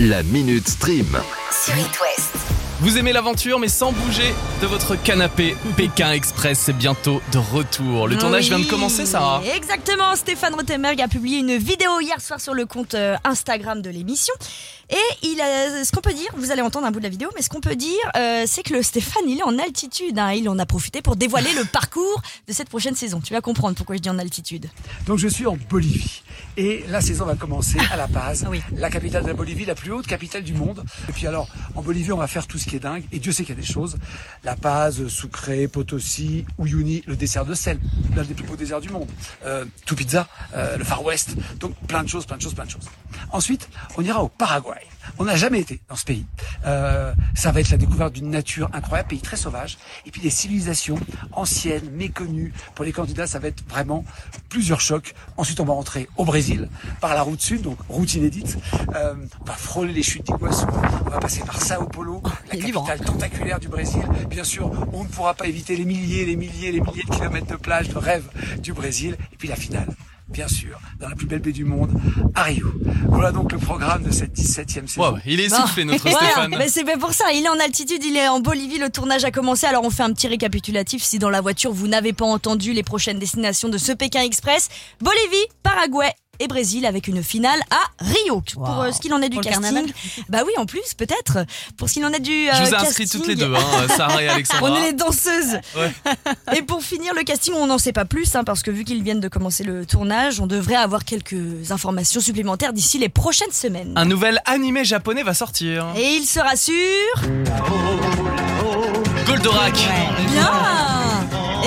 La Minute Stream. sur It West. Vous aimez l'aventure, mais sans bouger de votre canapé. Pékin Express est bientôt de retour. Le tournage vient de commencer, Sarah. Exactement, Stéphane Rothenberg a publié une vidéo hier soir sur le compte euh, Instagram de l'émission. Et il a, ce qu'on peut dire, vous allez entendre un bout de la vidéo, mais ce qu'on peut dire, euh, c'est que le Stéphane, il est en altitude. hein. il en a profité pour dévoiler le parcours de cette prochaine saison. Tu vas comprendre pourquoi je dis en altitude. Donc je suis en Bolivie et la saison va commencer à La Paz, Ah oui. la capitale de la Bolivie, la plus haute capitale du monde. Et puis alors, en Bolivie, on va faire tout ce qui est dingue et Dieu sait qu'il y a des choses. La Paz, Sucre, Potosi, Uyuni, le dessert de sel, l'un des plus beaux déserts du monde. Euh, tout pizza, euh, le Far West. Donc plein de choses, plein de choses, plein de choses. Ensuite, on ira au Paraguay. On n'a jamais été dans ce pays. Euh, ça va être la découverte d'une nature incroyable, pays très sauvage, et puis des civilisations anciennes, méconnues. Pour les candidats, ça va être vraiment plusieurs chocs. Ensuite, on va rentrer au Brésil par la route sud, donc route inédite. Euh, on va frôler les chutes d'Iguassou. On va passer par Sao Paulo, la est libre, capitale tentaculaire du Brésil. Bien sûr, on ne pourra pas éviter les milliers, les milliers, les milliers de kilomètres de plage, de rêve du Brésil. Et puis la finale. Bien sûr, dans la plus belle baie du monde, à Rio. Voilà donc le programme de cette 17e saison. Wow, il est essoufflé, notre Voilà, Stéphane. mais c'est fait pour ça. Il est en altitude, il est en Bolivie. Le tournage a commencé. Alors on fait un petit récapitulatif. Si dans la voiture vous n'avez pas entendu les prochaines destinations de ce Pékin Express, Bolivie, Paraguay. Et Brésil avec une finale à Rio. Pour euh, ce qu'il en est du casting. carnaval Bah oui, en plus, peut-être. Pour ce qu'il en est du. Je euh, vous ai inscrit casting. toutes les deux, hein, Sarah et Alexandra. On est les danseuses. Ouais. Et pour finir le casting, on n'en sait pas plus, hein, parce que vu qu'ils viennent de commencer le tournage, on devrait avoir quelques informations supplémentaires d'ici les prochaines semaines. Un nouvel animé japonais va sortir. Et il sera sur. Goldorak. Bien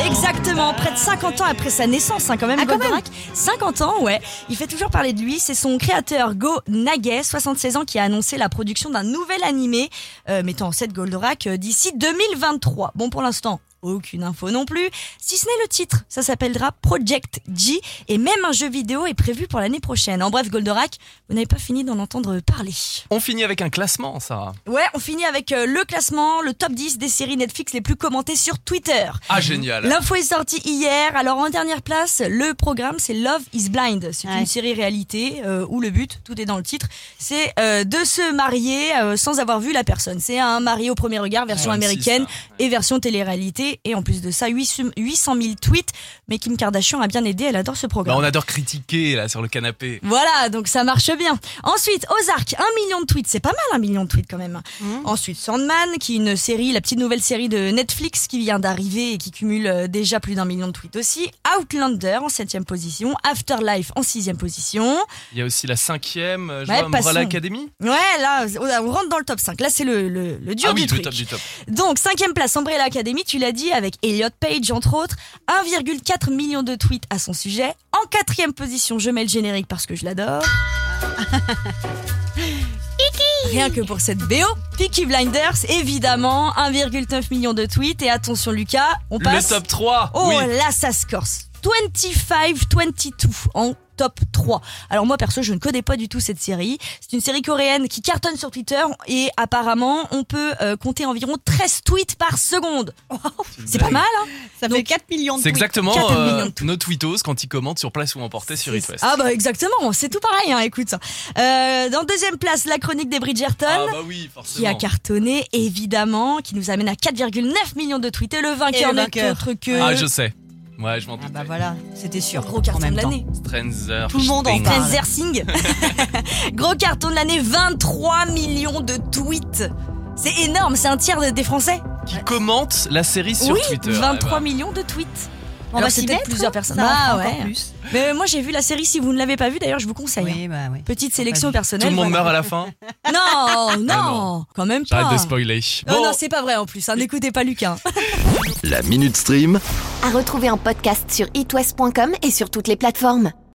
Exactement, près de 50 ans après sa naissance, hein, quand même, Ah, quand Goldorak. 50 ans, ouais. Il fait toujours parler de lui. C'est son créateur Go Nage, 76 ans, qui a annoncé la production d'un nouvel animé euh, mettant en scène Goldorak euh, d'ici 2023. Bon, pour l'instant. Aucune info non plus, si ce n'est le titre. Ça s'appellera Project G et même un jeu vidéo est prévu pour l'année prochaine. En bref, Goldorak, vous n'avez pas fini d'en entendre parler. On finit avec un classement, Sarah. Ouais, on finit avec euh, le classement, le top 10 des séries Netflix les plus commentées sur Twitter. Ah, génial. L'info est sortie hier. Alors en dernière place, le programme c'est Love is Blind. C'est Ouais. une série réalité euh, où le but, tout est dans le titre, c'est euh, de se marier euh, sans avoir vu la personne. C'est un marié au premier regard, version Ouais, américaine et version télé-réalité. Et en plus de ça, 800 800 000 tweets. Mais Kim Kardashian a bien aidé, elle adore ce Bah, programme. on adore critiquer là sur le canapé. Voilà, donc ça marche bien. Ensuite, Ozark, un million de tweets, c'est pas mal un million de tweets quand même. Ensuite, Sandman, qui est une série, la petite nouvelle série de Netflix qui vient d'arriver et qui cumule euh, déjà plus d'un million de tweets aussi. Outlander en septième position, Afterlife en sixième position. Il y a aussi la cinquième, euh, je Ouais, vois Umbrella. Academy. Ouais, là, on rentre dans le top 5. Là, c'est le, le, le dur ah oui, du le top du top. Donc, cinquième place, Umbrella Academy, tu l'as dit, avec Elliot Page, entre autres. 1,4 million de tweets à son sujet. En quatrième position, je mets le générique parce que je l'adore. Rien que pour cette BO. Peaky Blinders, évidemment, 1,9 million de tweets. Et attention, Lucas, on passe. Le top 3. Oh oui. là, ça se corse. 25-22 en top 3. Alors moi perso, je ne connais pas du tout cette série. C'est une série coréenne qui cartonne sur Twitter et apparemment, on peut euh, compter environ 13 tweets par seconde. C'est pas mal, hein Ça Donc, fait 4 millions de C'est tweets. exactement 4 euh, millions de tweets. nos tweetos quand ils commentent sur Place ou Emporté sur It West. Ah bah exactement, c'est tout pareil, hein, écoute. Euh, dans deuxième place, la chronique des Bridgerton. Ah bah oui, Qui a cartonné, évidemment, qui nous amène à 4,9 millions de tweets. Et le vainqueur n'est autre que Ah, je sais. Ouais, je m'en Ah bah voilà, c'était sûr. gros carton même de l'année. Stranger Tout le monde en parle. Stranger Things. Gros carton de l'année, 23 millions de tweets. C'est énorme, c'est un tiers de- des Français. Qui commente la série sur oui, Twitter. 23 Eh ben, millions de tweets. On Alors, va c'est s'y mettre, plusieurs hein, personnes. Bah ouais. plus. Mais moi j'ai vu la série, si vous ne l'avez pas vue d'ailleurs, je vous conseille. hein. Oui, bah oui. Petite sélection personnelle. Tout le monde voilà. meurt à la fin. Non, non, non. quand même pas. J'arrête de spoiler. Non, Bon, non, c'est pas vrai en plus. hein, N'écoutez pas Lucas. La Minute Stream. À retrouver en podcast sur itwest.com et sur toutes les plateformes.